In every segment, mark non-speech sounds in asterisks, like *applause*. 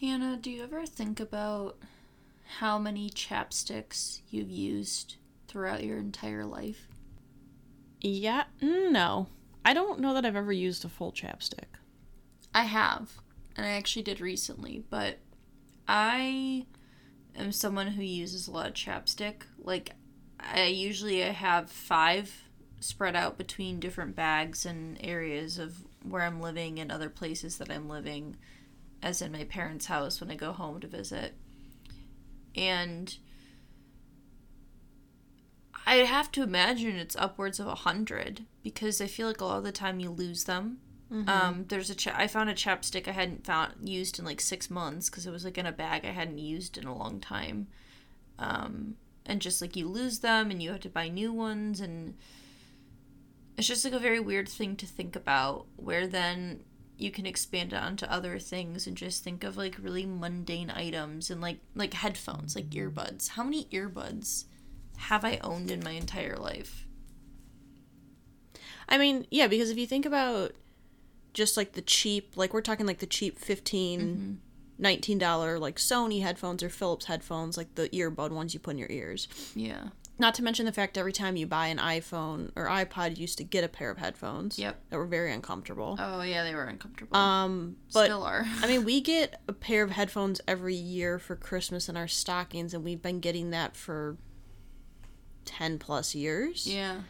Hannah, do you ever think about how many chapsticks you've used throughout your entire life? Yeah, mm, no. I don't know that I've ever used a full chapstick. I have, and I actually did recently, but I am someone who uses a lot of chapstick. Like, I usually I have five spread out between different bags and areas of where I'm living and other places that I'm living, as in my parents' house when I go home to visit. And I have to imagine it's upwards of a hundred because I feel like a lot of the time you lose them. Um, there's a cha- I found a chapstick I hadn't found used in like six months because it was like in a bag I hadn't used in a long time. Um, and just like you lose them and you have to buy new ones and it's just like a very weird thing to think about where then you can expand it onto other things and just think of like really mundane items and like like headphones like earbuds. How many earbuds have i owned in my entire life? I mean, yeah, because if you think about just like the cheap, like we're talking like the cheap 15 mm-hmm. $19 like Sony headphones or Philips headphones, like the earbud ones you put in your ears. yeah Not to mention the fact every time you buy an iPhone or iPod, you used to get a pair of headphones. Yep. That were very uncomfortable. oh yeah they were uncomfortable Um, but still are I mean, we *laughs* get a pair of headphones every year for Christmas in our stockings, and we've been getting that for 10 plus years. yeah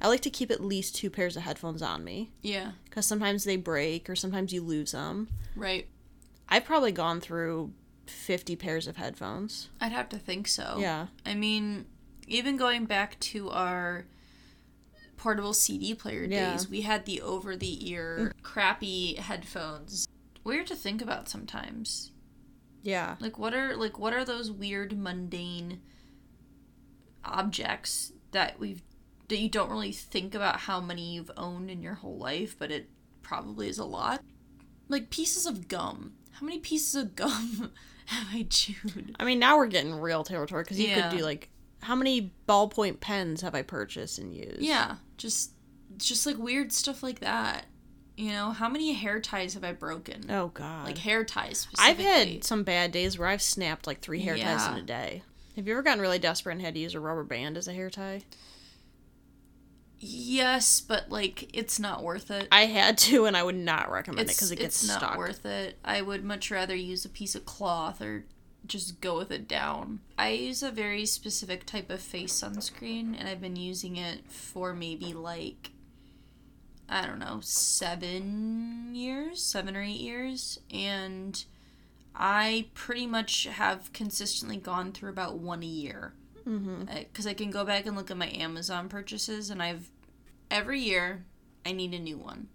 I like to keep at least two pairs of headphones on me yeah because sometimes they break or sometimes you lose them. right I've probably gone through 50 pairs of headphones. i'd have to think so Yeah. i mean even going back to our portable cd player Yeah. days we had the over the ear mm. crappy headphones weird to think about sometimes Yeah. Like what are like what are those weird mundane objects that we've that you don't really think about how many you've owned in your whole life, but it probably is a lot. Like pieces of gum. How many pieces of gum *laughs* have I chewed? I mean, now we're getting real territory because you Yeah. could do like, how many ballpoint pens have I purchased and used? Yeah, just just like weird stuff like that. You know, how many hair ties have I broken? Oh, God. Like hair ties I've had some bad days where I've snapped like three hair ties in a day. Have you ever gotten really desperate and had to use a rubber band as a hair tie? Yes, but like it's not worth it. I had to, and I would not recommend it because it gets it's not stuck. worth it. I would much rather use a piece of cloth or just go with it down. I use a very specific type of face sunscreen, and I've been using it for maybe like I don't know seven years, seven or eight years, and I pretty much have consistently gone through about one a year mm-hmm. because I can go back and look at my Amazon purchases, and I've every year I need a new one.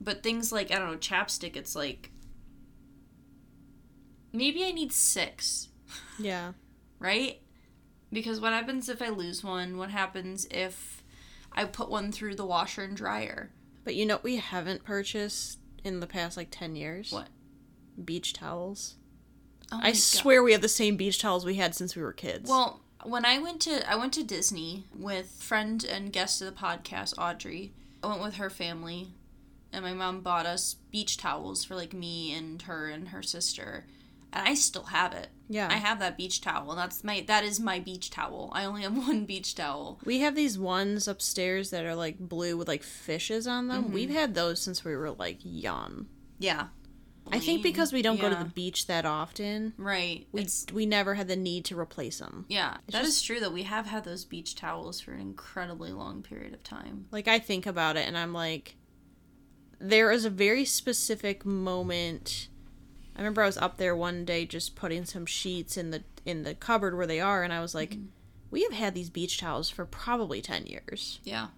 But things like I don't know chapstick, it's like maybe I need six, Yeah. right? Because what happens if I lose one? What happens if I put one through the washer and dryer? But you know what we haven't purchased in the past like 10 years? What? Beach towels. Oh my I God. swear we have the same beach towels we had since we were kids. Well, when I went to I went to Disney with friend and guest of the podcast Audrey. I went with her family, and my mom bought us beach towels for like me and her and her sister, and I still have it. yeah. I have that beach towel. That's my that is my beach towel. I only have *laughs* one beach towel. we have these ones upstairs that are like blue with like fishes on them. Mm-hmm. We've had those since we were like young. Yeah. I think because we don't go to the beach that often, right. we It's we never had the need to replace them. yeah. That is just- true that we have had those beach towels for an incredibly long period of time. Like I think about it and I'm like there is a very specific moment I remember I was up there one day just putting some sheets in the in the cupboard where they are and I was like mm-hmm. we have had these beach towels for probably 10 years Yeah.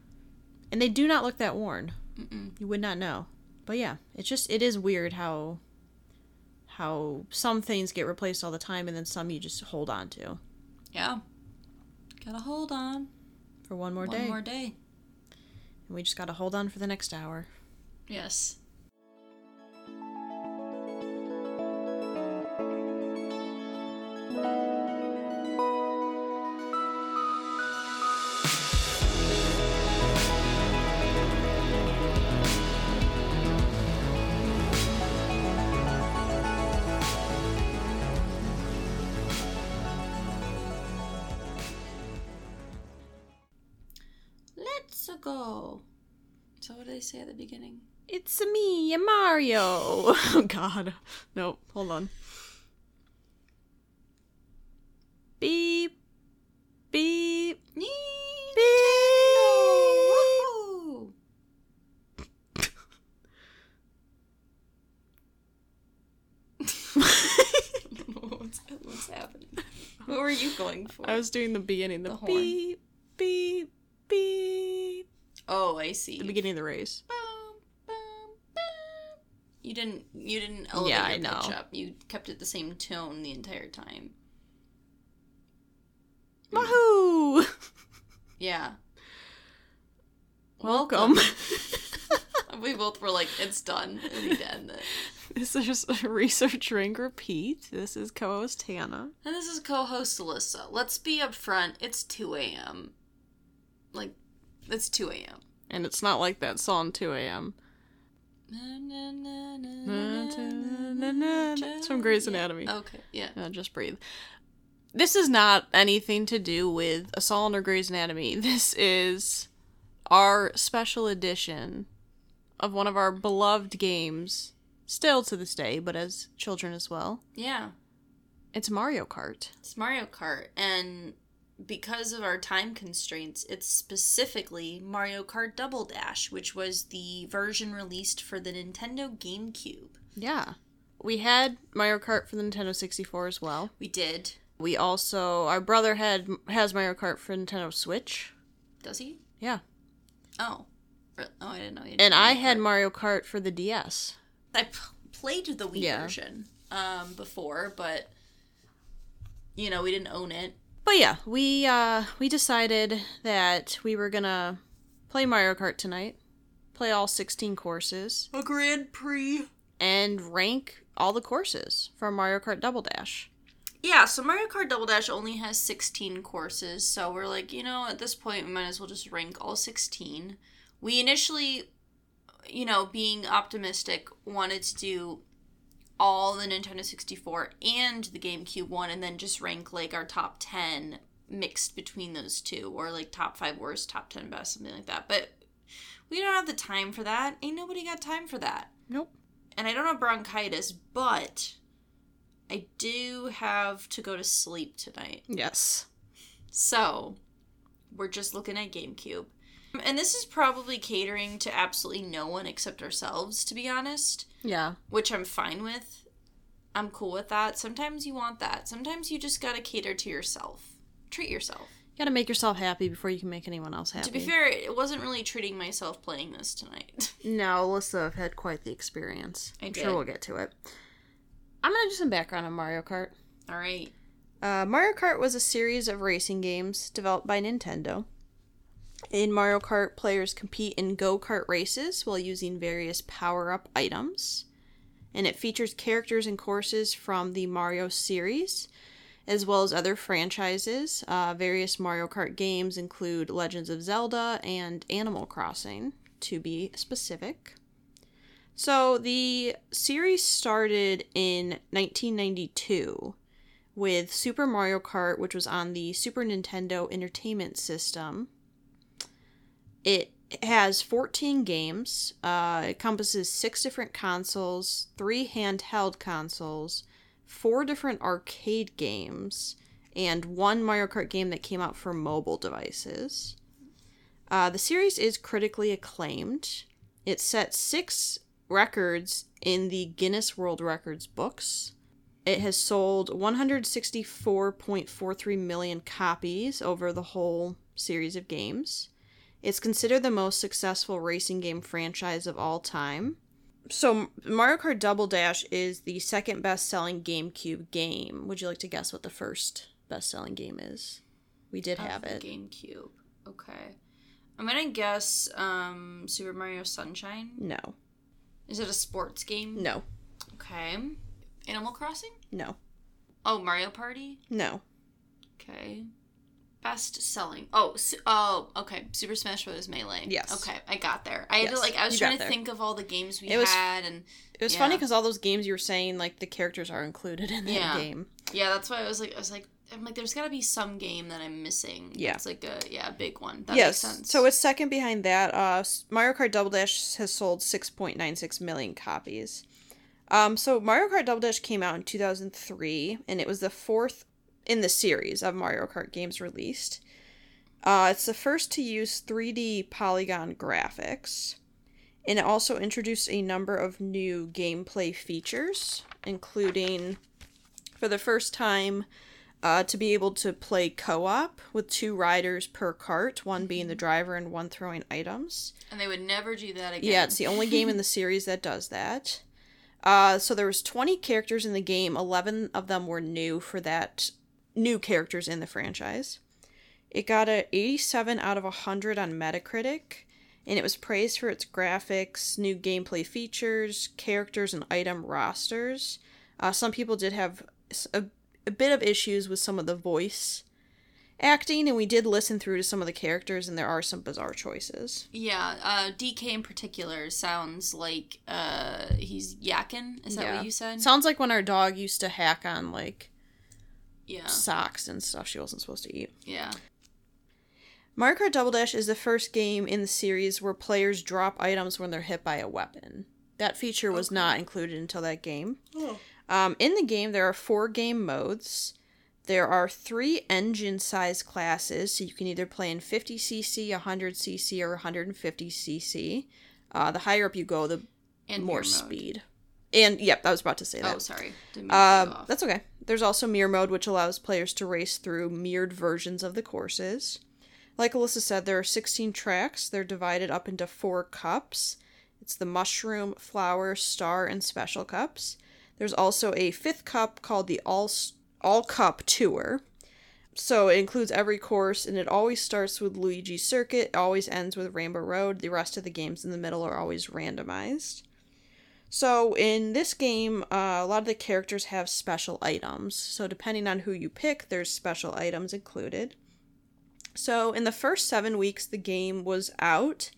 and they do not look that worn. Mm-mm. You would not know. But yeah, it's just it is weird how how some things get replaced all the time and then some you just hold on to Yeah. Gotta hold on. for one more One day. One more day. And we just got to hold on for the next hour. Yes. Me, Mario. *laughs* Oh God. Nope. Hold on. Beep. Beep. Beep. What's, what's happening? What were you going for? I was doing the beginning. The, The horn. beep. Beep. Beep. oh, I see. The beginning of the race. Bum. You didn't. You didn't elevate Yeah, your I pitch up. You kept it the same tone the entire time. Wahoo! Yeah. Welcome. *laughs* We both were like, "It's done." We did end it. this is research ring repeat. This is co-host Hannah. And this is co-host Alyssa. Let's be upfront. It's two a.m. Like, it's two a.m. And it's not like that song 2 a.m. It's from Grey's Anatomy. Okay, yeah. Uh, just breathe. This is not anything to do with Assault or Grey's Anatomy. *laughs* This is our special edition of one of our beloved games, still to this day, but as children as well. Yeah. It's Mario Kart. It's Mario Kart, and because of our time constraints, it's specifically Mario Kart Double Dash, which was the version released for the Nintendo GameCube. Yeah. We had Mario Kart for the Nintendo 64 as well. We did. We also our brother had has Mario Kart for Nintendo Switch. Does he? Yeah. Oh. Oh, I didn't know. He And I had Kart. Mario Kart for the DS. I p- played the Wii Yeah. version um, before, but you know we didn't own it. But yeah, we uh we decided that we were gonna play Mario Kart tonight, play all 16 courses, A Grand Prix. and rank all the courses from Mario Kart Double Dash. Yeah, so Mario Kart Double Dash only has 16 courses, so we're like, you know, at this point, we might as well just rank all 16. We initially, you know, being optimistic, wanted to do all the Nintendo 64 and the GameCube one, and then just rank like our top 10 mixed between those two, or like top 5 worst, top 10 best, something like that. But we don't have the time for that. Ain't nobody got time for that Nope. and I don't have bronchitis, but I do have to go to sleep tonight. Yes. So, we're just looking at GameCube. And this is probably catering to absolutely no one except ourselves, to be honest, Yeah. which I'm fine with. I'm cool with that. Sometimes you want that. Sometimes you just gotta cater to yourself. Treat yourself. You gotta make yourself happy before you can make anyone else happy. To be fair, it wasn't really treating myself playing this tonight. *laughs* No, Alyssa I've had quite the experience. I I'm did. sure we'll get to it. I'm gonna do some background on Mario Kart. All right. Uh, Mario Kart was a series of racing games developed by Nintendo. In Mario Kart, players compete in go kart races while using various power up items. And it features characters and courses from the Mario series, as well as other franchises. Uh, various Mario Kart games include Legends of Zelda and Animal Crossing, to be specific. So, the series started in 1992 with Super Mario Kart, which was on the Super Nintendo Entertainment System. It has 14 games, uh, it encompasses six different consoles, three handheld consoles, four different arcade games, and one Mario Kart game that came out for mobile devices. Uh, the series is critically acclaimed. It set six records in the Guinness World Records books. It has sold 164.43 million copies over the whole series of games. It's considered the most successful racing game franchise of all time. So, Mario Kart Double Dash is the second best selling GameCube game. Would you like to guess what the first best selling game is? We did have Of it. GameCube. Okay. I'm gonna guess um, Super Mario Sunshine. No. Is it a sports game? No. Okay. Animal Crossing? No. Oh, Mario Party? No. Okay. Best selling. Oh, su- oh, okay. Super Smash Bros. Melee. Yes. Okay, I got there. I had to like. I was trying to there. think of all the games we It was- had, and It was Yeah. funny because all those games you were saying, like, the characters are included in that Yeah. game. yeah, that's why I was like, I was like, I'm like, there's got to be some game that I'm missing. Yeah. It's like a yeah, big one. That yes. makes sense. So it's second behind that. Uh, Mario Kart Double Dash has sold 6.96 million copies. Um, so Mario Kart Double Dash came out in 2003, and it was the fourth in the series of Mario Kart games released. Uh, it's the first to use 3D polygon graphics, and it also introduced a number of new gameplay features, including, for the first time, uh, to be able to play co-op with two riders per cart, one being the driver and one throwing items. and they would never do that again. Yeah, it's the only game in the *laughs* series that does that. Uh, so there was 20 characters in the game. 11 of them were new for that new characters in the franchise. It got a 87 out of 100 on Metacritic, and it was praised for its graphics, new gameplay features, characters, and item rosters. Uh, some people did have a bit of issues with some of the voice acting, and we did listen through to some of the characters, and there are some bizarre choices. Yeah, uh, DK in particular sounds like uh, he's yakking. Is that Yeah. what you said? Sounds like when our dog used to hack on like yeah, socks and stuff she wasn't supposed to eat. yeah. Mario Kart Double Dash is the first game in the series where players drop items when they're hit by a weapon. That feature was not included until that game. Um, in the game, there are four game modes. There are three engine size classes, so you can either play in 50cc, 100cc, or 150cc. Uh, the higher up you go, the And more speed. And yep, I was about to say that. Oh, sorry. Didn't mean to cut um, off. that's okay. There's also mirror mode, which allows players to race through mirrored versions of the courses. Like Alyssa said, there are 16 tracks. They're divided up into four cups. It's the mushroom, flower, star, and special cups. There's also a fifth cup called the all all cup tour. So it includes every course, and it always starts with Luigi Circuit. It always ends with Rainbow Road. The rest of the games in the middle are always randomized. So in this game, uh, a lot of the characters have special items. So depending on who you pick, there's special items included. So in the first seven weeks the game was out,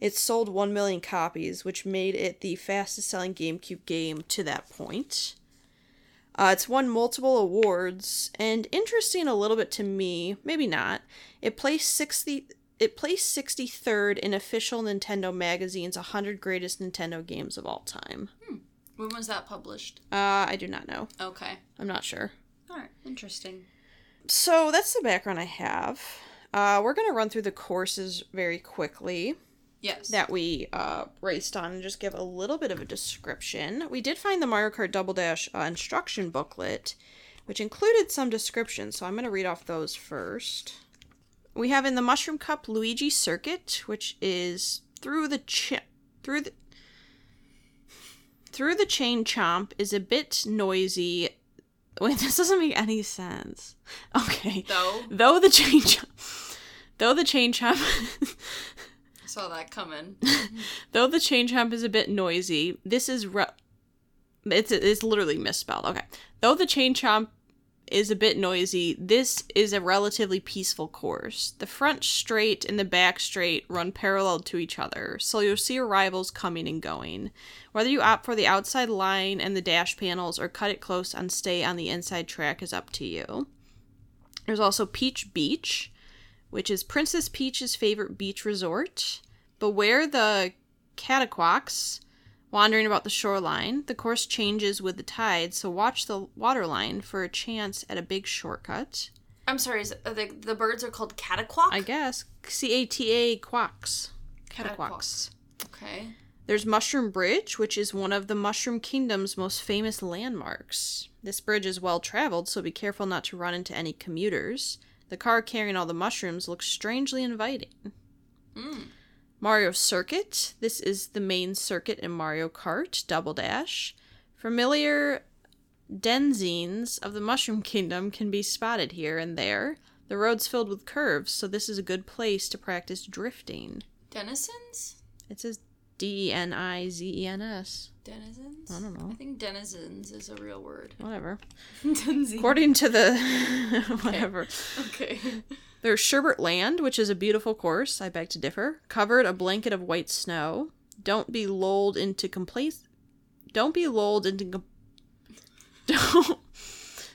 it sold 1 million copies, which made it the fastest selling GameCube game to that point. Uh, it's won multiple awards, and interesting a little bit to me, maybe not, it placed 60, it placed 63rd in official Nintendo magazine's 100 greatest Nintendo games of all time. when was that published? Uh, I do not know. Okay. I'm not sure. All right. Interesting. So that's the background I have. Uh, we're going to run through the courses very quickly Yes. that we uh, raced on and just give a little bit of a description. We did find the Mario Kart Double Dash uh, instruction booklet, which included some descriptions, so I'm going to read off those first. We have in the Mushroom Cup Luigi Circuit, which is through the chi- through the through the chain chomp is a bit noisy. Wait, *laughs* this doesn't make any sense. Okay. Though Though the chain chomp, though the chain chomp I saw that coming. *laughs* Though the chain chomp is a bit noisy, this is re- it's it's literally misspelled. Okay. Though the chain chomp is a bit noisy, this is a relatively peaceful course. The front straight and the back straight run parallel to each other, so you'll see your rivals coming and going. Whether you opt for the outside line and the dash panels or cut it close and stay on the inside track is up to you. There's also Peach Beach, which is Princess Peach's favorite beach resort. Beware the cataquacks wandering about the shoreline. The course changes with the tide, so watch the waterline for a chance at a big shortcut. I'm sorry. Is the the birds are called cataquack? I guess C A T A quacks. Cataquacks. Okay. There's Mushroom Bridge, which is one of the Mushroom Kingdom's most famous landmarks. This bridge is well traveled, so be careful not to run into any commuters. The car carrying all the mushrooms looks strangely inviting. Mm. Mario Circuit. This is the main circuit in Mario Kart Double Dash. Familiar denzines of the Mushroom *laughs* Kingdom can be spotted here and there. The road's filled with curves, so this is a good place to practice drifting. Denizens. It says D E N I Z E N S. Denizens. I don't know. I think denizens is a real word. Whatever. *laughs* Denizens. According to the *laughs* whatever. Okay. There's Sherbert Land, which is a beautiful course, I beg to differ. Covered a blanket of white snow. Don't be lulled into complac Don't be lulled into com- *laughs* Don't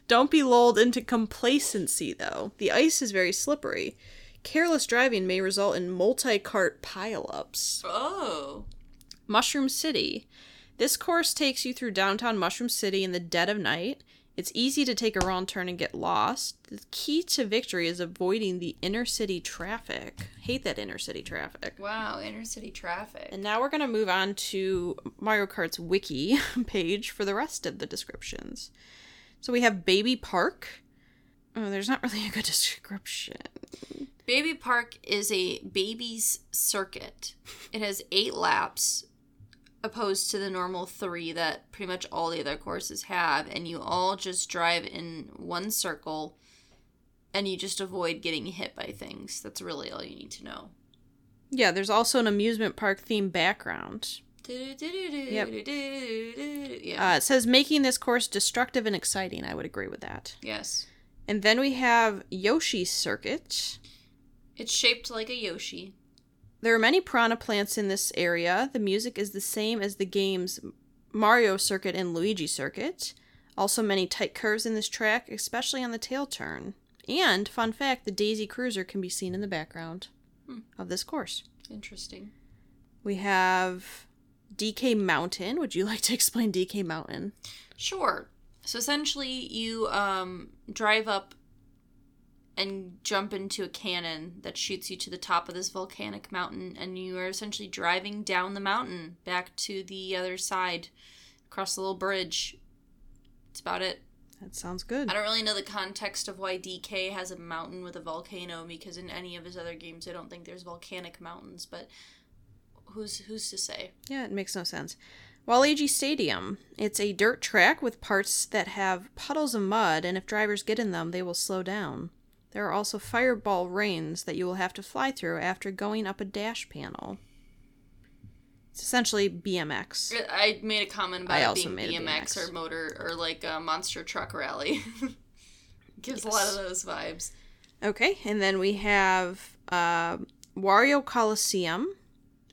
Don't be lulled into complacency, though. The ice is very slippery. Careless driving may result in multi cart pileups. Oh. Mushroom City. This course takes you through downtown Mushroom City in the dead of night. It's easy to take a wrong turn and get lost. The key to victory is avoiding the inner city traffic. Hate that inner city traffic. Wow, inner city traffic. And now we're going to move on to Mario Kart's wiki *laughs* page for the rest of the descriptions. So we have Baby Park. Oh, there's not really a good *laughs* description. Baby Park is a baby's circuit. It has eight laps, opposed to the normal three that pretty much all the other courses have, and you all just drive in one circle and you just avoid getting hit by things. That's really all you need to know. Yeah, there's also an amusement park theme background. Yep. Yeah. Uh, it says making this course destructive and exciting. I would agree with that. yes. And then we have Yoshi Circuit. It's shaped like a Yoshi. There are many piranha plants in this area. The music is the same as the game's Mario Circuit and Luigi Circuit. Also, many tight curves in this track, especially on the tail turn. And, fun fact, the Daisy Cruiser can be seen in the background Hmm. of this course. Interesting. We have DK Mountain. Would you *laughs* like to explain DK Mountain? Sure. So essentially, you um, drive up and jump into a cannon that shoots you to the top of this volcanic mountain, and you are essentially driving down the mountain back to the other side across the little bridge. That's about it. That sounds good. I don't really know the context of why DK has a mountain with a volcano because in any of his other games, I don't think there's volcanic mountains. But who's who's to say? Yeah, it makes no sense. Waluigi Stadium. It's a dirt track with parts that have puddles of mud, and if drivers get in them, they will slow down. There are also fireball rains that you will have to fly through after going up a dash panel. It's essentially BMX. I made a comment about I it being BMX, BMX. or motor or like a monster truck rally. *laughs* Gives a lot of those vibes. Okay, and then we have uh, Wario Colosseum.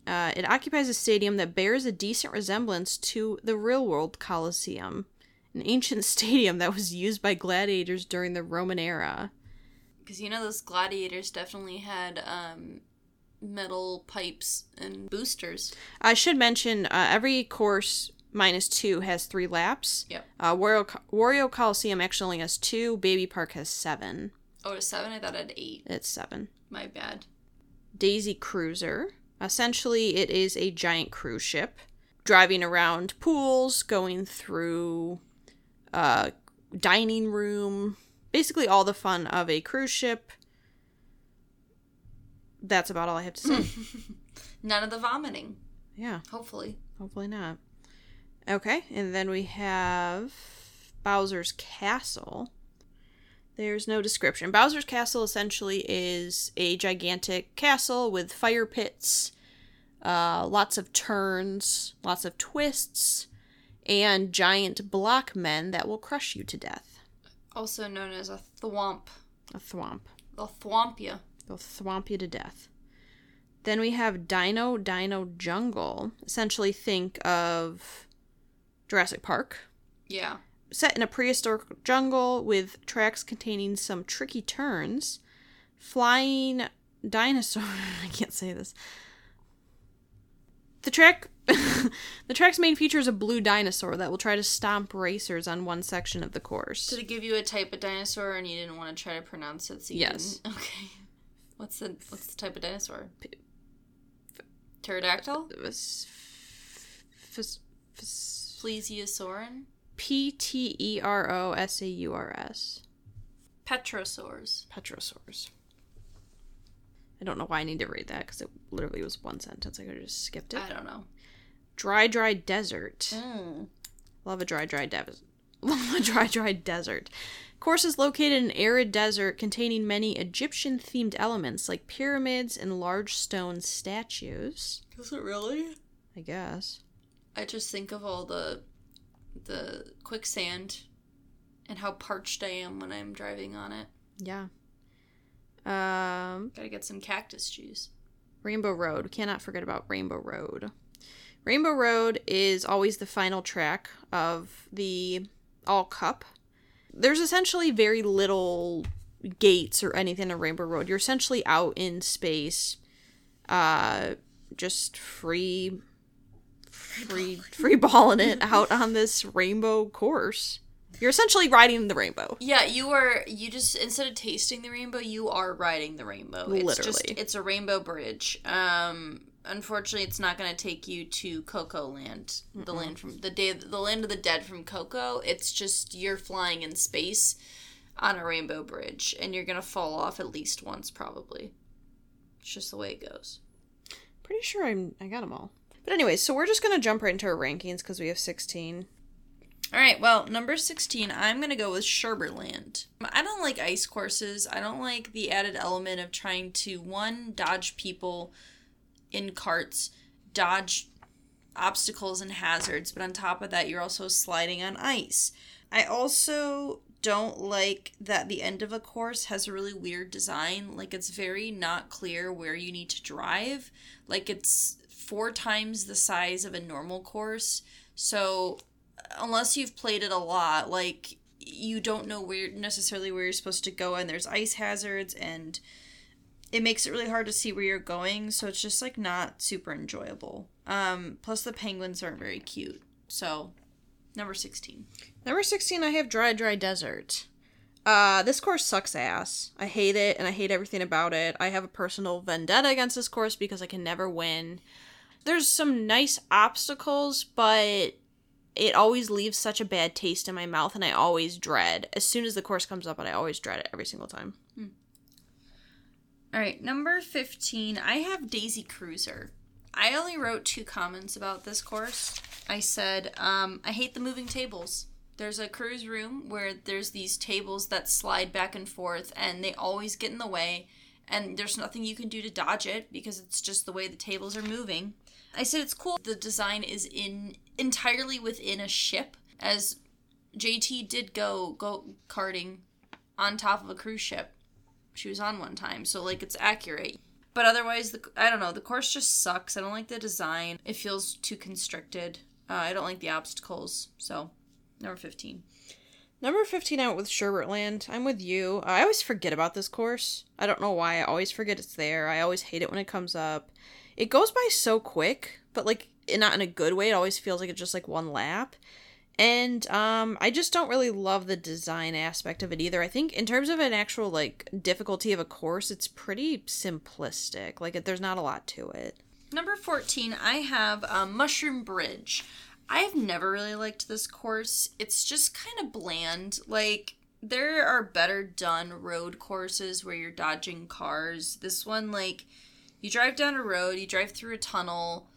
Uh, it occupies a stadium that bears a decent resemblance to the real world Coliseum, an ancient *laughs* stadium that was used by gladiators during the Roman era. Because you know those gladiators definitely had um, metal pipes and boosters. I should mention uh, every course minus two has three laps. Yep. Uh, Wario, Wario Colosseum actually only has two. Baby Park has seven. Oh, it's seven. I thought it had eight. It's seven. My bad. Daisy Cruiser. Essentially, it is a giant cruise ship driving around pools, going through uh, dining room, basically all the fun of a cruise ship. That's about all I have to say. *laughs* None of the vomiting. yeah, Hopefully. hopefully not. Okay, and then we have Bowser's Castle. There's no description. Bowser's Castle essentially is a gigantic castle with fire pits, uh, lots of turns, lots of twists, and giant block men that will crush you to death. Also known as a thwomp. A thwomp. They'll thwomp you. They'll thwomp you to death. Then we have Dino Dino Jungle. Essentially, think of Jurassic Park. Yeah. set in a prehistoric jungle with tracks containing some tricky turns, flying dinosaur. *laughs* I can't say this. The track, *laughs* the track's main feature is a blue dinosaur that will try to stomp racers on one section of the course. Did it give you a type of dinosaur and you didn't want to try to pronounce it? So you Yes. didn't? *laughs* Okay. What's the What's the type of dinosaur? Pterodactyl. F- f- Plesiosaurin. P T E R O S A U R S. Petrosaurs. Petrosaurs. I don't know why I need to read that because it literally was one sentence. I could have just skipped it. I don't know. Dry, dry desert. Mm. Love a dry, dry desert. *laughs* Love a dry, dry desert. Course is located in an arid desert containing many Egyptian themed elements like pyramids and large stone statues. Is it really? I guess. I just think of all the the quicksand and how parched I am when I'm driving on it. Yeah. Um, Gotta get some cactus juice. Rainbow Road. We cannot forget about Rainbow Road. Rainbow Road is always the final track of the All Cup. there's essentially very little gates or anything on Rainbow Road. You're essentially out in space, uh, just free, free, *laughs* free balling it out on this rainbow course. You're essentially riding the rainbow. Yeah, you are. You just instead of tasting the rainbow, you are riding the rainbow. It's Literally. just it's a rainbow bridge. Um, unfortunately, it's not going to take you to Coco Land, the land from the day, the land of the dead from Coco. It's just you're flying in space on a rainbow bridge, and you're going to fall off at least once, probably. It's just the way it goes. Pretty sure I'm I got them all. But anyways, so we're just gonna jump right into our rankings because we have 16. All right, well, number 16, I'm going to go with Sherberland. I don't like ice courses. I don't like the added element of trying to, one, dodge people in carts, dodge obstacles and hazards, but on top of that, you're also sliding on ice. I also don't like that the end of a course has a really weird design. Like, it's very not clear where you need to drive. Like, it's four times the size of a normal course. So, unless you've played it a lot, like you don't know where necessarily where you're supposed to go, and there's ice hazards, and it makes it really hard to see where you're going. So it's just like not super enjoyable. Um, plus the penguins aren't very cute. So number sixteen. Number 16, I have Dry Dry Desert. Uh, this course sucks ass. I hate it and I hate everything about it. I have a personal vendetta against this course because I can never win. There's some nice obstacles, but it always leaves such a bad taste in my mouth and I always dread. As soon as the course comes up, and I always dread it every single time. All right, number 15, I have Daisy Cruiser. I only wrote two comments about this course. I said, um, I hate the moving tables. There's a cruise room where there's these tables that slide back and forth, and they always get in the way, and there's nothing you can do to dodge it because it's just the way the tables are moving. I said it's cool. The design is in entirely within a ship, as JT did go go karting on top of a cruise ship she was on one time so like it's accurate but otherwise the i don't know the course just sucks i don't like the design it feels too constricted uh, i don't like the obstacles so number 15 Number 15, I went with Sherbertland. I'm with you. I always forget about this course. I don't know why. I always forget it's there. I always hate it when it comes up. It goes by so quick, but like not in a good way. It always feels like it's just like one lap. And um I just don't really love the design aspect of it either. I think in terms of an actual like difficulty of a course, it's pretty simplistic. Like there's not a lot to it. number 14 i have um, mushroom bridge i've never really liked this course it's just kind of bland like there are better done road courses where you're dodging cars this one like you drive down a road you drive through a tunnel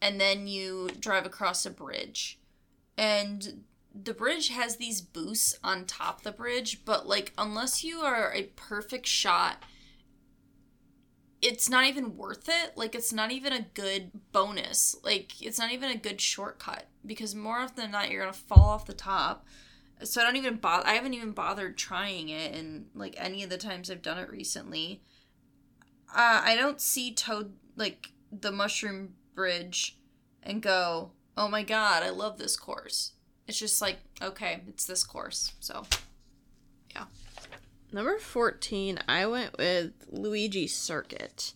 and then you drive across a bridge and the bridge has these boosts on top the bridge but like unless you are a perfect shot it's not even worth it. Like it's not even a good bonus. Like it's not even a good shortcut because more often than not you're gonna fall off the top. So I don't even bother. I haven't even bothered trying it, and like any of the times I've done it recently, uh, I don't see Toad like the Mushroom Bridge, and go, oh my god, I love this course. It's just like okay, it's this course. So yeah. Number 14, I went with Luigi Circuit.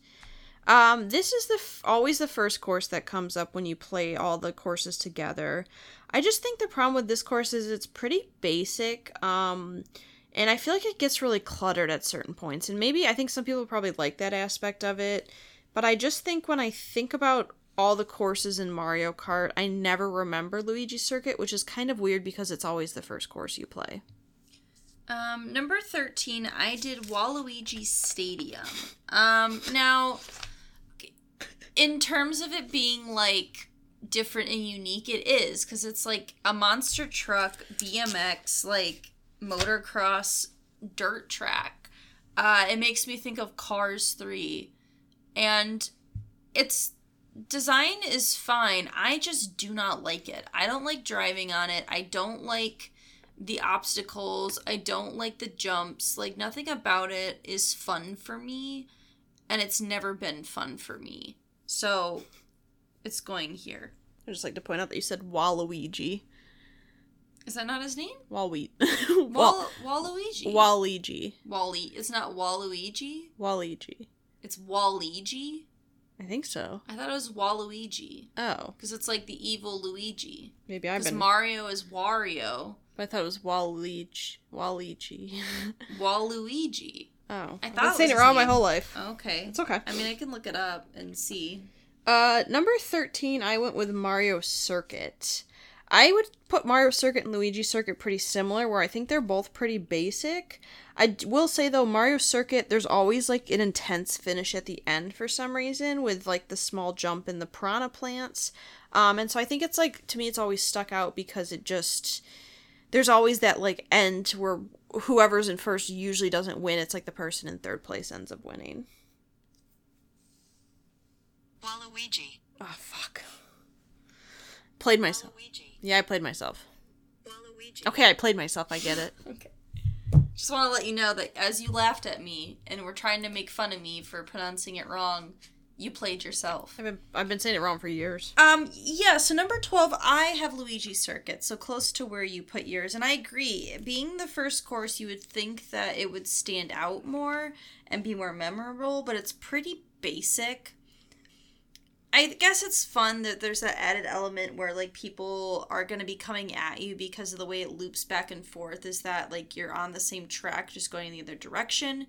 Um, this is the f- always the first course that comes up when you play all the courses together. I just think the problem with this course is it's pretty basic. Um, and I feel like it gets really cluttered at certain points. And maybe I think some people probably like that aspect of it. But I just think when I think about all the courses in Mario Kart, I never remember Luigi Circuit, which is kind of weird because it's always the first course you play. Um, number 13, I did Waluigi Stadium. Um, now, in terms of it being like different and unique, it is because it's like a monster truck, BMX, like motocross dirt track. Uh, it makes me think of Cars 3. And its design is fine. I just do not like it. I don't like driving on it. I don't like the obstacles. I don't like the jumps. Like nothing about it is fun for me, and it's never been fun for me. So it's going here. I just like to point out that you said Waluigi. Is that not his name? Walwe- *laughs* Wal- Waluigi. Waluigi. Wally. It's not Waluigi. Waluigi. It's Waluigi. I think so. I thought it was Waluigi Oh, because it's like the evil Luigi. maybe I've Because been. Mario is Wario. I thought it was Waluigi. Waluigi. *laughs* Waluigi. oh, I I've thought been it saying was it wrong my whole life. Okay. It's okay. I mean, I can look it up and see. Uh, number 13, I went with Mario Circuit. I would put Mario Circuit and Luigi Circuit pretty similar, where I think they're both pretty basic. I will say though, Mario Circuit, there's always like an intense finish at the end for some reason, with like the small jump in the piranha plants. Um, and so I think it's like, to me, it's always stuck out because it just. There's always that like end where whoever's in first usually doesn't win. It's like the person in third place ends up winning. Waluigi. Oh, fuck. Played myself. Waluigi. Yeah, I played myself. Waluigi. Okay, I played myself. I get it. *laughs* Okay. Just want to let you know that as you laughed at me and were trying to make fun of me for pronouncing it wrong, you played yourself. I've been I've been saying it wrong for years. Um, yeah, so number 12, I have Luigi Circuit, so close to where you put yours. And I agree. Being the first course, you would think that it would stand out more and be more memorable, but it's pretty basic. I guess it's fun that there's that added element where like people are going to be coming at you because of the way it loops back and forth is that like you're on the same track just going the other direction.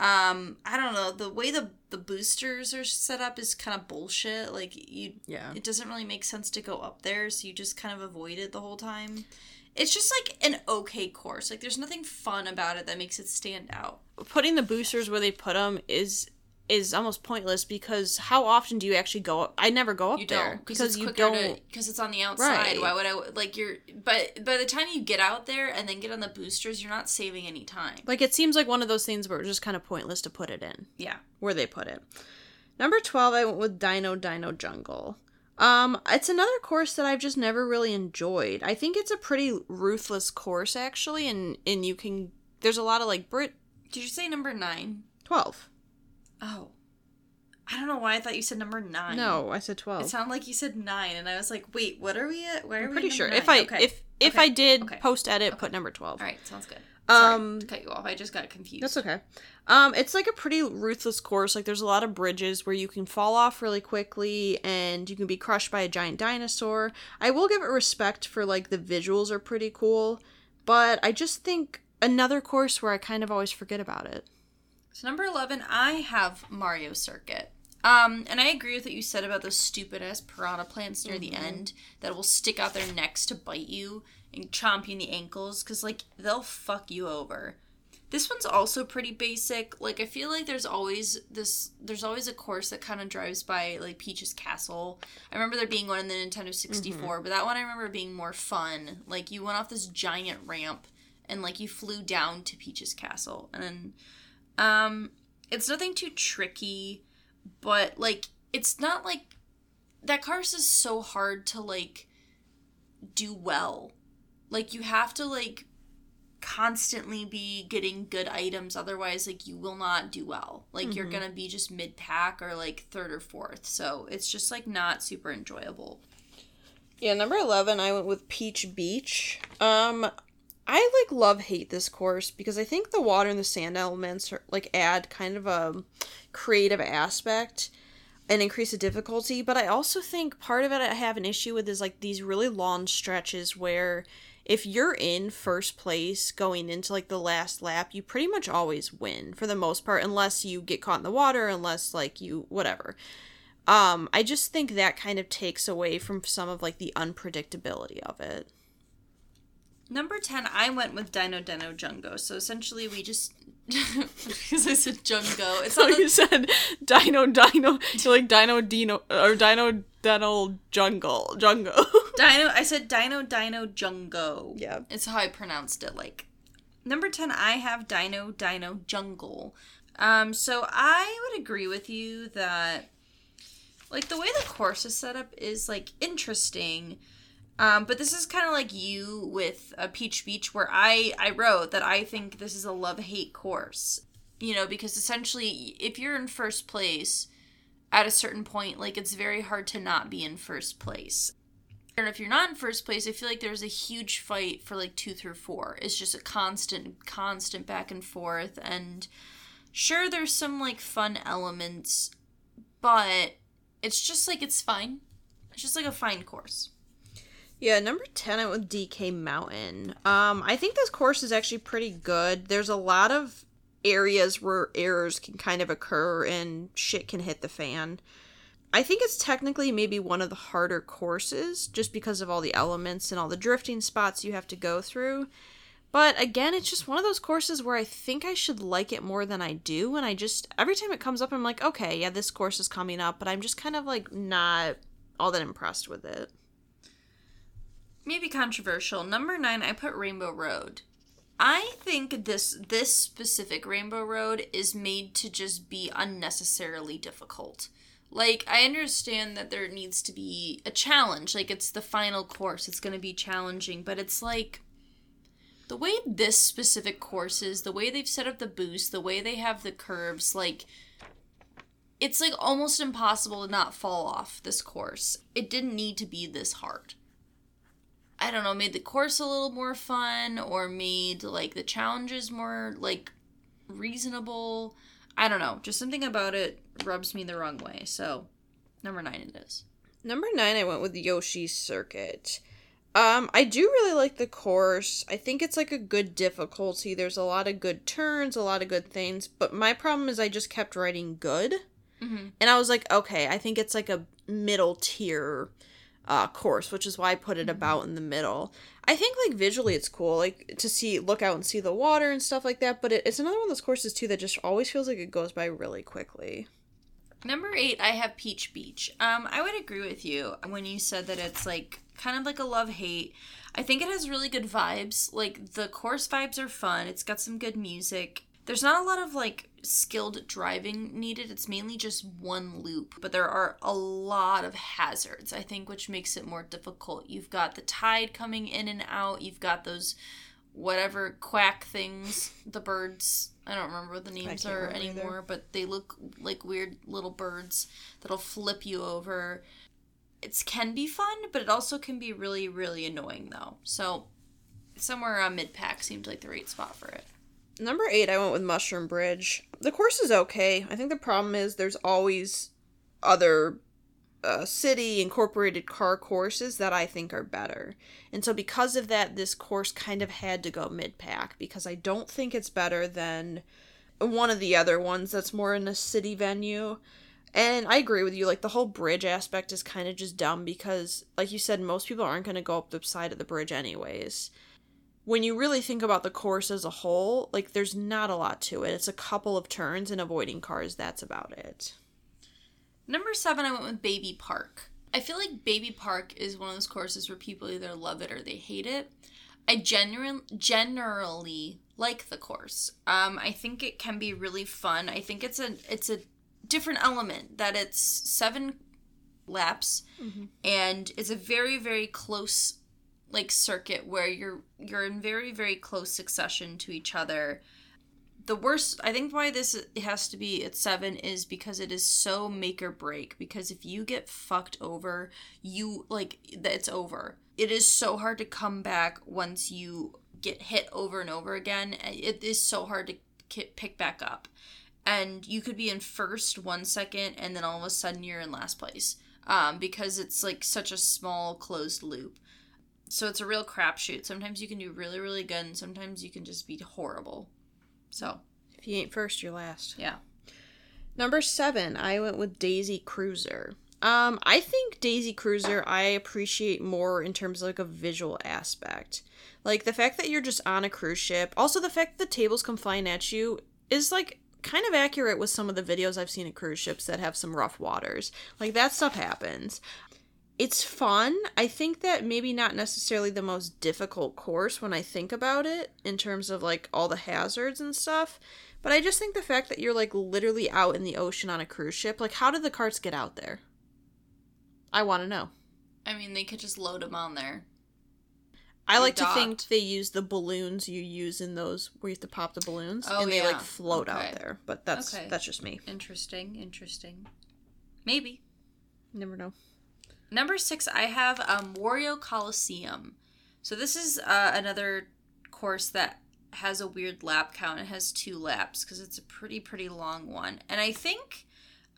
Um i don't know the way the the boosters are set up is kind of bullshit like you Yeah. it doesn't really make sense to go up there so you just kind of avoid it the whole time. It's just like an okay course like there's nothing fun about it that makes it stand out. Putting the boosters where they put them is is almost pointless because how often do you actually go up? I never go up you there don't because it's you don't. because it's on the outside Right. why would i like you're but by the time you get out there and then get on the boosters you're not saving any time Like it seems like one of those things where it's just kind of pointless to put it in yeah where they put it. Number twelve, I went with Dino Dino Jungle. Um, it's another course that I've just never really enjoyed. I think it's a pretty ruthless course actually, and and you can there's a lot of like Brit did you say number nine? twelve. Oh i don't know why i thought you said number nine No, I said twelve. it sounded like you said nine and i was like wait what are we at where are I'm we pretty sure. number If I? Okay. if if Okay. I did Okay. post edit, put number twelve. all right sounds good Sorry Um, to cut you off i just got confused That's okay. Um, it's like a pretty ruthless course. Like there's a lot of bridges where you can fall off really quickly and you can be crushed by a giant dinosaur. I will give it respect for like the visuals are pretty cool, but I just think another course where I kind of always forget about it. So number eleven, I have Mario Circuit. Um, and I agree with what you said about those stupid ass piranha plants near the end that will stick out their necks to bite you and chomp you in the ankles because like they'll fuck you over. This one's also pretty basic. Like I feel like there's always this there's always a course that kind of drives by like Peach's Castle. I remember there being one in the Nintendo 64, but that one I remember being more fun. Like you went off this giant ramp and like you flew down to Peach's Castle and then um, it's nothing too tricky, but like it's not like that course is so hard to like do well. Like you have to like constantly be getting good items otherwise like you will not do well. Like you're going to be just mid pack or like third or fourth. So it's just like not super enjoyable. Yeah, number 11, I went with Peach Beach. Um, I like love hate this course because I think the water and the sand elements are like add kind of a creative aspect and increase the difficulty, but I also think part of it I have an issue with is like these really long stretches where if you're in first place going into like the last lap, you pretty much always win for the most part unless you get caught in the water, unless like you whatever. Um, I just think that kind of takes away from some of like the unpredictability of it. Number 10, I went with Dino Dino Jungo. So essentially, we just. *laughs* Because I said Jungo. *laughs* It's So not you said Dino Dino, you're like Dino Dino or Dino Dino Jungle Jungle. *laughs* Dino. I said Dino Dino Jungo. Yeah. It's how I pronounced it. Like number ten, I have Dino Dino Jungle. Um, so I would agree with you that like the way the course is set up is like interesting. Um, but this is kind of like you with a Peach Beach, where I I wrote that I think this is a love hate course. You know, because essentially, if you're in first place at a certain point, like it's very hard to not be in first place. And if you're not in first place, I feel like there's a huge fight for like two through four. It's just a constant, constant back and forth. And sure, there's some like fun elements, but it's just like it's fine. It's just like a fine course. Yeah, number 10 I with DK Mountain. Um, I think this course is actually pretty good. There's a lot of areas where errors can kind of occur and shit can hit the fan. I think it's technically maybe one of the harder courses just because of all the elements and all the drifting spots you have to go through. But again, it's just one of those courses where I think I should like it more than I do. And I just, every time it comes up, I'm like, okay, yeah, this course is coming up, but I'm just kind of like not all that impressed with it. Maybe controversial. Number nine, I put Rainbow Road. I think this this specific Rainbow Road is made to just be unnecessarily difficult. Like I understand that there needs to be a challenge, like it's the final course, it's going to be challenging, but it's like the way this specific course is, the way they've set up the boost, the way they have the curves, like it's like almost impossible to not fall off this course. It didn't need to be this hard. I don't know, made the course a little more fun or made like the challenges more like reasonable. I don't know, just something about it rubs me the wrong way. So, number 9 it is. Number nine, I went with Yoshi's Circuit. Um, I do really like the course. I think it's like a good difficulty. There's a lot of good turns, a lot of good things. But my problem is I just kept writing good, Mm-hmm. and I was like, okay, I think it's like a middle tier uh, course, which is why I put it about in the middle. I think like visually it's cool, like to see look out and see the water and stuff like that. But it, it's another one of those courses too that just always feels like it goes by really quickly. Number eight, I have Peach Beach. Um, I would agree with you when you said that it's like kind of like a love hate. I think it has really good vibes. Like the course vibes are fun. It's got some good music. There's not a lot of like skilled driving needed. It's mainly just one loop, but there are a lot of hazards, I think, which makes it more difficult. You've got the tide coming in and out. You've got those whatever quack things, the birds. I don't remember what the names are remember either. anymore, but they look like weird little birds that'll flip you over. It can be fun, but it also can be really, really annoying though. So somewhere around mid pack seemed like the right spot for it. Number eight, I went with Mushroom Bridge. The course is okay. I think the problem is there's always other uh, city incorporated car courses that I think are better. And so, because of that, this course kind of had to go mid pack because I don't think it's better than one of the other ones that's more in a city venue. And I agree with you. Like, the whole bridge aspect is kind of just dumb because, like you said, most people aren't going to go up the side of the bridge anyways when you really think about the course as a whole, like there's not a lot to it. It's a couple of turns and avoiding cars. That's about it. Number seven, I went with Baby Park. I feel like Baby Park is one of those courses where people either love it or they hate it. I genuine, generally like the course. Um, I think it can be really fun. I think it's a it's a different element that it's seven laps and it's a very very close like circuit where you're you're in very very close succession to each other. The worst i think why this has to be at seven is because it is so make or break because if you get fucked over you like it's over. It is so hard to come back once you get hit over and over again. It is so hard to pick back up. And you could be in first one second and then all of a sudden you're in last place. Um, because it's like such a small closed loop so it's a real crapshoot. Sometimes you can do really, really good, and sometimes you can just be horrible. So, If you ain't first, you're last. yeah. Number seven, I went with Daisy Cruiser. Um, I think Daisy Cruiser I appreciate more in terms of like a visual aspect. Like the fact that you're just on a cruise ship. Also the fact that the tables come flying at you is like kind of accurate with some of the videos I've seen of cruise ships that have some rough waters. Like that stuff happens. It's fun. I think that maybe not necessarily the most difficult course when I think about it in terms of like all the hazards and stuff. But I just think the fact that you're like literally out in the ocean on a cruise ship, like how did the carts get out there? I want to know. I mean, they could just load them on there. I like to think they use the balloons you use in those where you have to pop the balloons Oh, and they yeah. like float Okay. out there. But that's Okay. that's just me. Interesting, interesting. Maybe. Never know. Number six, I have um, Wario Colosseum. So this is uh, another course that has a weird lap count. It has two laps because it's a pretty pretty long one, and I think.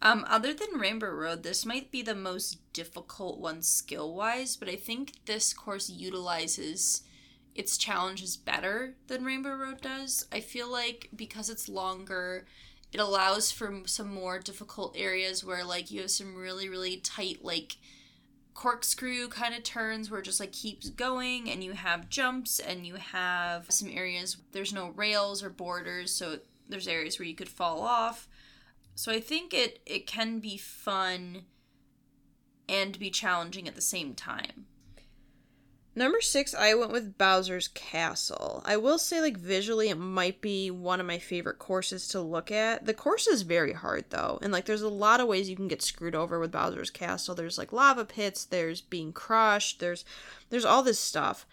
Um, other than Rainbow Road, this might be the most difficult one skill wise, but I think this course utilizes its challenges better than Rainbow Road does. I feel like because it's longer, it allows for some more difficult areas where like you have some really really tight like corkscrew kind of turns where it just like keeps going and you have jumps and you have some areas there's no rails or borders so there's areas where you could fall off. So i think it it can be fun and be challenging at the same time Number six, I went with Bowser's Castle. I will say, like, visually, it might be one of my favorite courses to look at. The course is very hard, though. And, like, there's a lot of ways you can get screwed over with Bowser's Castle. There's, like, lava pits, there's being crushed, there's, there's all this stuff.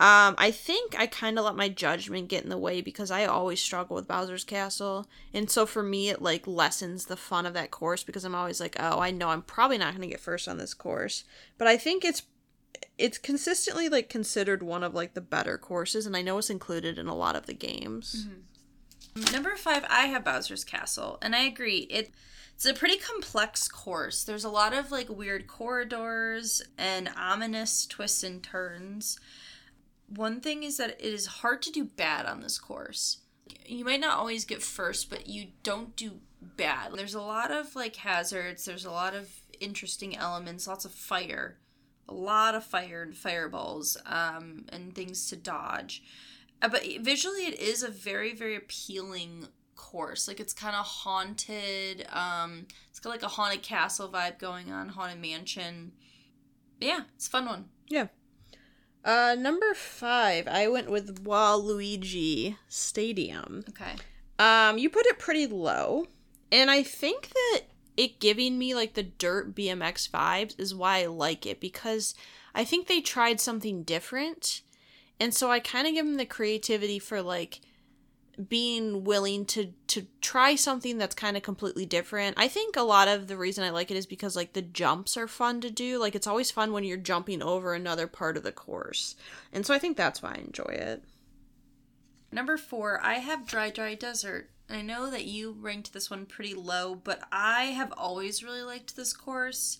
Um, I think I kind of let my judgment get in the way because I always struggle with Bowser's Castle. And so for me, it, like, lessens the fun of that course because I'm always like, oh, I know I'm probably not going to get first on this course. But I think it's it's consistently like considered one of like the better courses and i know it's included in a lot of the games mm-hmm. Number five, I have Bowser's Castle, and I agree. It it's a pretty complex course. There's a lot of like weird corridors and ominous twists and turns. One thing is that it is hard to do bad on this course. You might not always get first, but you don't do bad. There's a lot of like hazards. There's a lot of interesting elements. Lots of fire, a lot of fire and fireballs, um, and things to dodge. Uh, but visually it is a very very appealing course. Like it's kind of haunted um it's got like a haunted castle vibe going on haunted mansion. Yeah it's a fun one. Yeah. Uh number five i went with waluigi stadium. Okay. Um you put it pretty low and i think that it giving me like the dirt bmx vibes is why i like it because i think they tried something different and so I kind of give them the creativity for like being willing to to try something that's kind of completely different. I think a lot of the reason I like it is because like the jumps are fun to do. Like it's always fun when you're jumping over another part of the course. And so I think that's why I enjoy it. number four i have dry dry desert i know that you ranked this one pretty low but i have always really liked this course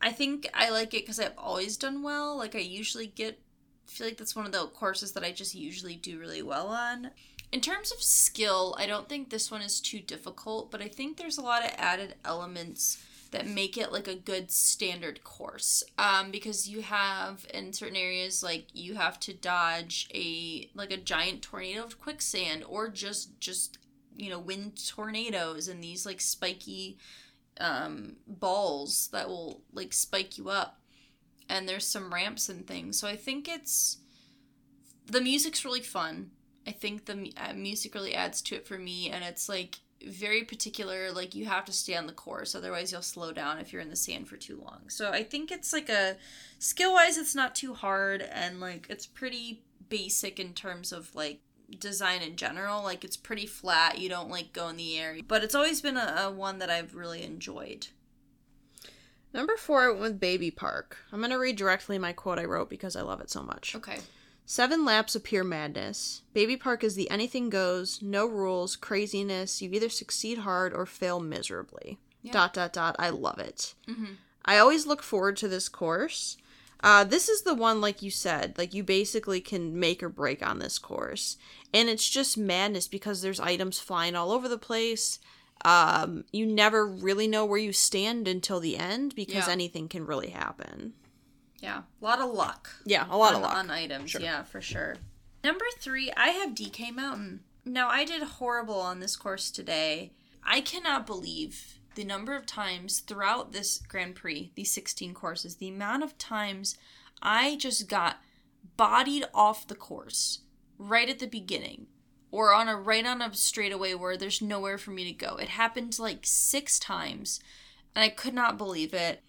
i think i like it because i've always done well like i usually get feel like that's one of the courses that I just usually do really well on. In terms of skill, I don't think this one is too difficult, but I think there's a lot of added elements that make it like a good standard course. Um, because you have in certain areas like you have to dodge a like a giant tornado of quicksand or just just you know wind tornadoes and these like spiky um, balls that will like spike you up and there's some ramps and things. So I think it's the music's really fun. I think the uh, music really adds to it for me, and it's like very particular. Like you have to stay on the course, otherwise you'll slow down if you're in the sand for too long. So I think it's like a skill wise, it's not too hard, and like it's pretty basic in terms of like design in general. Like it's pretty flat. You don't like go in the air, but it's always been a, a one that I've really enjoyed. Number four, I went with Baby Park. I'm going to read directly my quote I wrote because I love it so much. Okay. Seven laps of pure madness. Baby Park is the anything goes, no rules, craziness. You either succeed hard or fail miserably. Yeah. Dot, dot, dot. I love it. Mm-hmm. I always look forward to this course. Uh, this is the one, like you said, like you basically can make or break on this course. And it's just madness because there's items flying all over the place. Um, you never really know where you stand until the end because Yeah. anything can really happen. Yeah, a lot of luck. Yeah, a lot on, of luck. on items. Sure. Yeah, for sure. Number three, I have DK Mountain. Now, I did horrible on this course today. I cannot believe the number of times throughout this Grand Prix, these 16 courses, the amount of times I just got bodied off the course right at the beginning or on a right on a straightaway where there's nowhere for me to go. It happened like six times and I could not believe it.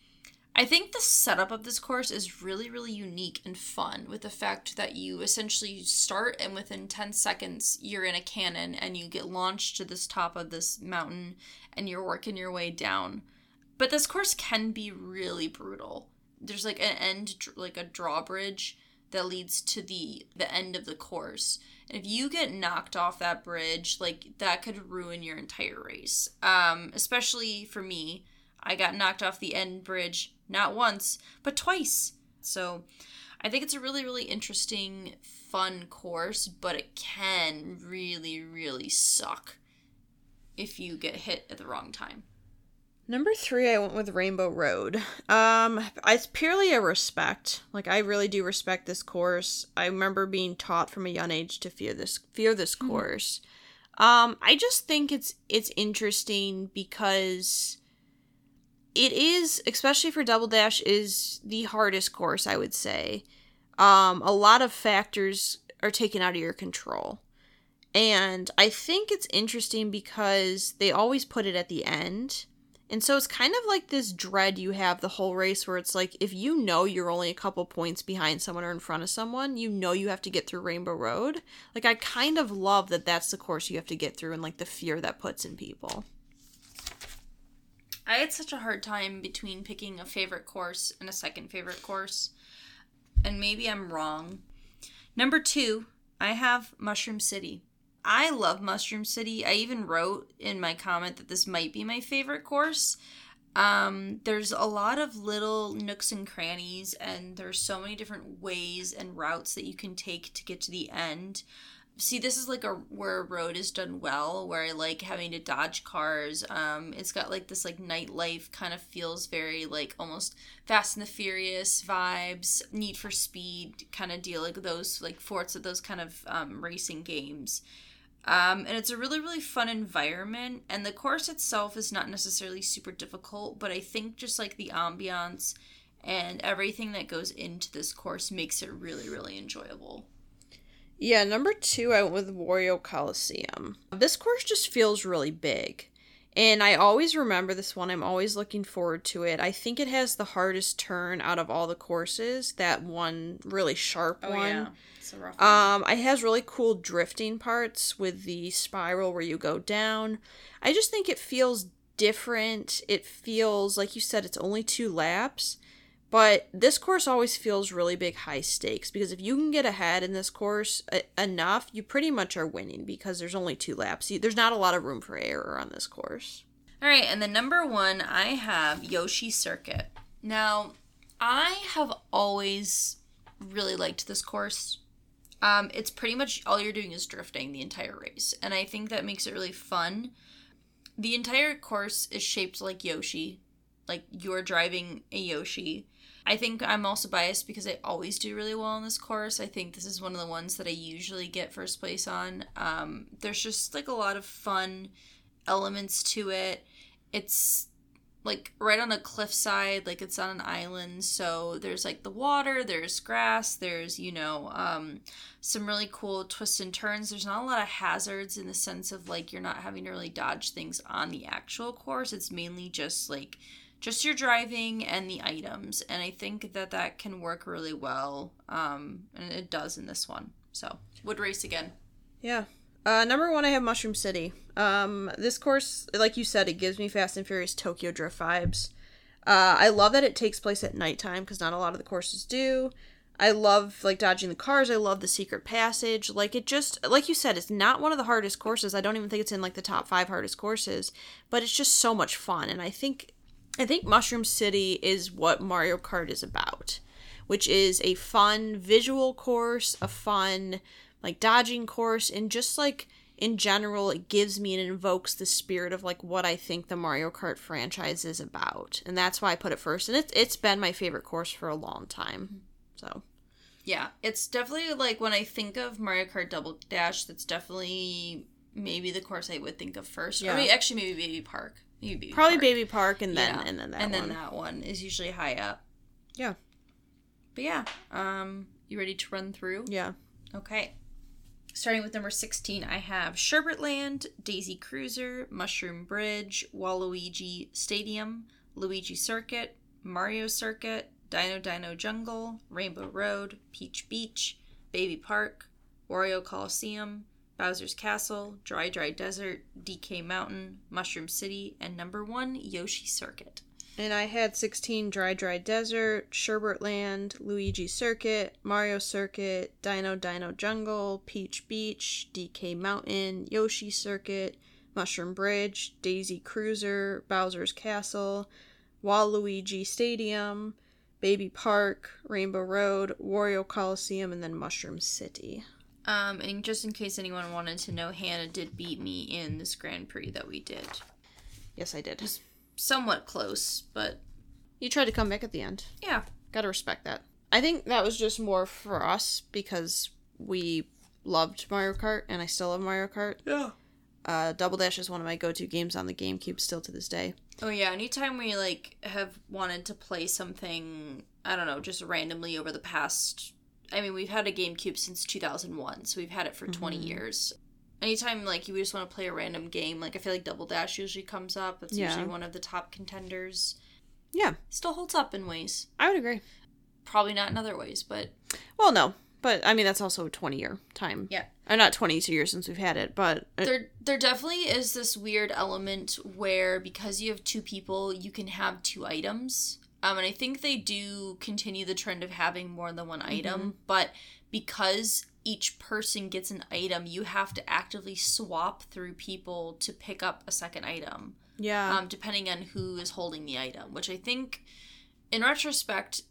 I think the setup of this course is really, really unique and fun with the fact that you essentially start and within 10 seconds you're in a cannon and you get launched to this top of this mountain and you're working your way down. But this course can be really brutal. there's like an end like a drawbridge that leads to the the end of the course. And if you get knocked off that bridge, like that could ruin your entire race. Um, especially for me, I got knocked off the end bridge not once, but twice. So I think it's a really, really interesting, fun course, but it can really, really suck if you get hit at the wrong time. Number three, I went with Rainbow Road. Um, it's purely a respect. Like I really do respect this course. I remember being taught from a young age to fear this fear this course. Um, I just think it's it's interesting because it is, especially for Double Dash, is the hardest course. I would say. Um, a lot of factors are taken out of your control. And I think it's interesting because they always put it at the end. And so it's kind of like this dread you have the whole race where it's like if you know you're only a couple points behind someone or in front of someone, you know you have to get through Rainbow Road. Like I kind of love that that's the course you have to get through and like the fear that puts in people. I had such a hard time between picking a favorite course and a second favorite course. And maybe I'm wrong. Number two, I have Mushroom City. I love Mushroom City. I even wrote in my comment that this might be my favorite course. Um, there's a lot of little nooks and crannies, and there's so many different ways and routes that you can take to get to the end. See, this is like a where a road is done well, where I like having to dodge cars. Um, it's got like this like nightlife kind of feels very like almost Fast and the Furious vibes, Need for Speed kind of deal, like those like forts of those kind of um, racing games. Um, and it's a really, really fun environment. And the course itself is not necessarily super difficult, but I think just like the ambiance and everything that goes into this course makes it really, really enjoyable. Yeah, number two, I went with Wario Colosseum. This course just feels really big. And I always remember this one. I'm always looking forward to it. I think it has the hardest turn out of all the courses. That one really sharp one. It's a rough Um, it has really cool drifting parts with the spiral where you go down. I just think it feels different. It feels like you said it's only two laps, but this course always feels really big high stakes because if you can get ahead in this course uh, enough, you pretty much are winning because there's only two laps. There's not a lot of room for error on this course. All right, and the number one, I have Yoshi Circuit. Now, I have always really liked this course. Um, it's pretty much all you're doing is drifting the entire race, and I think that makes it really fun. The entire course is shaped like Yoshi, like you're driving a Yoshi. I think I'm also biased because I always do really well on this course. I think this is one of the ones that I usually get first place on. Um, there's just like a lot of fun elements to it. It's like right on a cliffside, like it's on an island. So there's like the water, there's grass, there's, you know, um, some really cool twists and turns. There's not a lot of hazards in the sense of like you're not having to really dodge things on the actual course. It's mainly just like just your driving and the items. And I think that that can work really well. Um, and it does in this one. So would race again. Yeah. Uh, number one, I have Mushroom City. Um, this course, like you said, it gives me Fast and Furious Tokyo Drift vibes. Uh, I love that it takes place at nighttime because not a lot of the courses do. I love like dodging the cars. I love the secret passage. Like it just, like you said, it's not one of the hardest courses. I don't even think it's in like the top five hardest courses, but it's just so much fun. And I think, I think Mushroom City is what Mario Kart is about, which is a fun visual course, a fun like dodging course and just like in general it gives me and invokes the spirit of like what I think the Mario Kart franchise is about. And that's why I put it first. And it's it's been my favorite course for a long time. So Yeah, it's definitely like when I think of Mario Kart Double Dash, that's definitely maybe the course I would think of first. Yeah. Or maybe, actually, maybe Baby Park. Baby probably Park. Baby Park and then Yeah. and then that and then one. that one is usually high up. Yeah. But yeah, um, you ready to run through? Yeah. Okay. Starting with number 16, I have Sherbet Land, Daisy Cruiser, Mushroom Bridge, Waluigi Stadium, Luigi Circuit, Mario Circuit, Dino Dino Jungle, Rainbow Road, Peach Beach, Baby Park, Wario Colosseum, Bowser's Castle, Dry Dry Desert, DK Mountain, Mushroom City, and number one, Yoshi Circuit. And I had 16 Dry Dry Desert, Sherbert Land, Luigi Circuit, Mario Circuit, Dino Dino Jungle, Peach Beach, DK Mountain, Yoshi Circuit, Mushroom Bridge, Daisy Cruiser, Bowser's Castle, Waluigi Stadium, Baby Park, Rainbow Road, Wario Colosseum, and then Mushroom City. Um, and just in case anyone wanted to know, Hannah did beat me in this Grand Prix that we did. Yes, I did. Somewhat close, but You tried to come back at the end. yeah. Gotta respect that. I think that was just more for us because we loved Mario Kart, and I still love Mario Kart. Yeah. Uh, Double Dash is one of my go-to games on the GameCube still to this day. Oh yeah, anytime we like have wanted to play something, I don't know, just randomly over the past I mean, we've had a GameCube since 2001, so we've had it for 20 years. Anytime like you just want to play a random game, like I feel like Double Dash usually comes up. It's Yeah. usually one of the top contenders. Yeah, Still holds up in ways. I would agree. Probably not in other ways, but Well, no, but I mean that's also a twenty-year time. yeah. Uh, not twenty-two years since we've had it, but uh, There there definitely is this weird element where because you have two people, you can have two items. Um, and I think they do continue the trend of having more than one item, but because each person gets an item, you have to actively swap through people to pick up a second item, yeah, um, depending on who is holding the item. Which I think, in retrospect,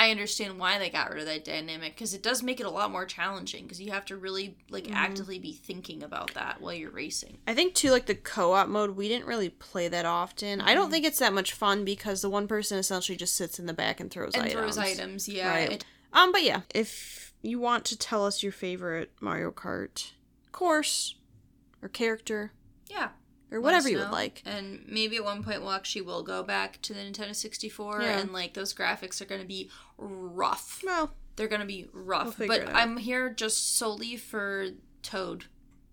I understand why they got rid of that dynamic because it does make it a lot more challenging because you have to really like actively be thinking about that while you're racing. I think too like the co-op mode we didn't really play that often. I Mm-hmm. don't think it's that much fun because the one person essentially just sits in the back and throws and items. throws items. Yeah, Right. it- Um, but yeah, if you want to tell us your favorite Mario Kart course or character yeah. Or whatever you would like, And maybe at one point we'll actually will go back to the Nintendo 64 Yeah. and like those graphics are going to be rough. well, They're going to be rough. figure but. I'm here just solely for Toad.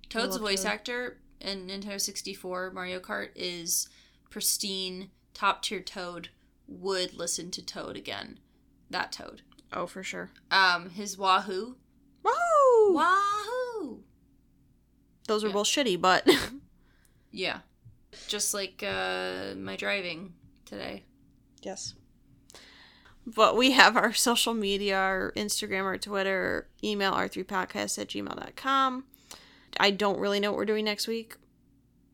Toad's voice Toad. actor in Nintendo 64 Mario Kart is pristine, top tier Toad. Would listen to Toad again. That Toad. oh for sure. Um, his Wahoo. Wahoo! Wahoo! Those were Yeah. both shitty, but *laughs* Yeah. Just like uh, my driving today. yes. But we have our social media, our Instagram, our Twitter, email r3podcast at gmail.com. I don't really know what we're doing next week.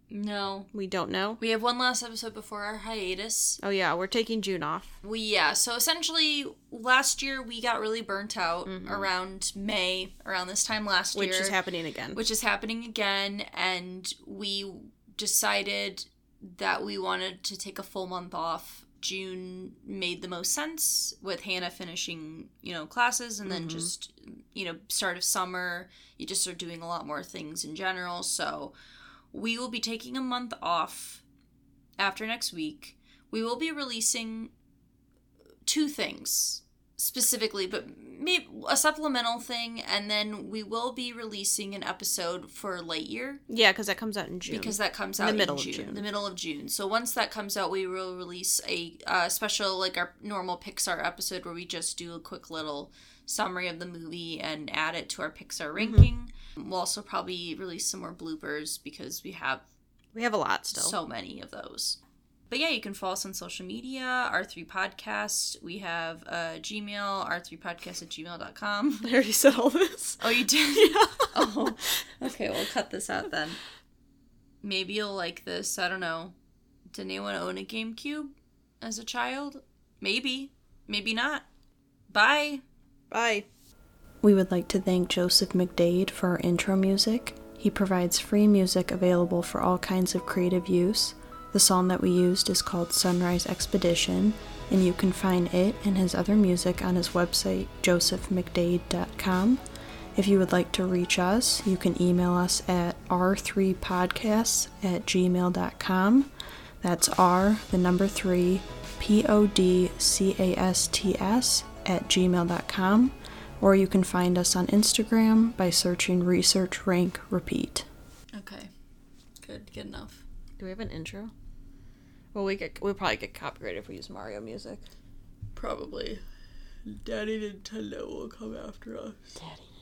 No. We don't know. We have one last episode before our hiatus. Oh yeah, we're taking June off. We yeah, so essentially last year we got really burnt out around May, around this time last Mm-hmm. Which is happening again. which is happening again and we decided that we wanted to take a full month off. June made the most sense with Hannah finishing, you know, classes and then mm-hmm. just you know, start of summer, you just are doing a lot more things in general. So we will be taking a month off after next week. We will be releasing two things specifically, but maybe a supplemental thing, and then we will be releasing an episode for Lightyear yeah, because that comes out in June. because that comes out In the middle in of June, June. the middle of June. So once that comes out, we will release a uh, special, like our normal Pixar episode, where we just do a quick little summary of the movie and add it to our Pixar Mm-hmm. ranking. We'll also probably release some more bloopers because we have we have a lot still. so many of those. But yeah, you can follow us on social media, R3 Podcast. We have uh, Gmail, R3Podcast at gmail.com. *laughs* I already said all this. Oh, you did? *laughs* Yeah. Oh, okay, we'll cut this out then. Maybe you'll like this. I don't know. Did anyone own a GameCube as a child? Maybe. Maybe not. Bye. Bye. We would like to thank Joseph McDade for our intro music. He provides free music available for all kinds of creative use. The song that we used is called Sunrise Expedition, and you can find it and his other music on his website, josephmcdade.com. If you would like to reach us, you can email us at r3podcasts at gmail.com. That's R, the number 3, P O D C A S T S at gmail.com. Or you can find us on Instagram by searching Research Rank Repeat. Okay. Good. Good enough. Do we have an intro? Well, we get we'll probably get copyrighted if we use Mario music. Probably. Daddy Nintendo will come after us. Daddy.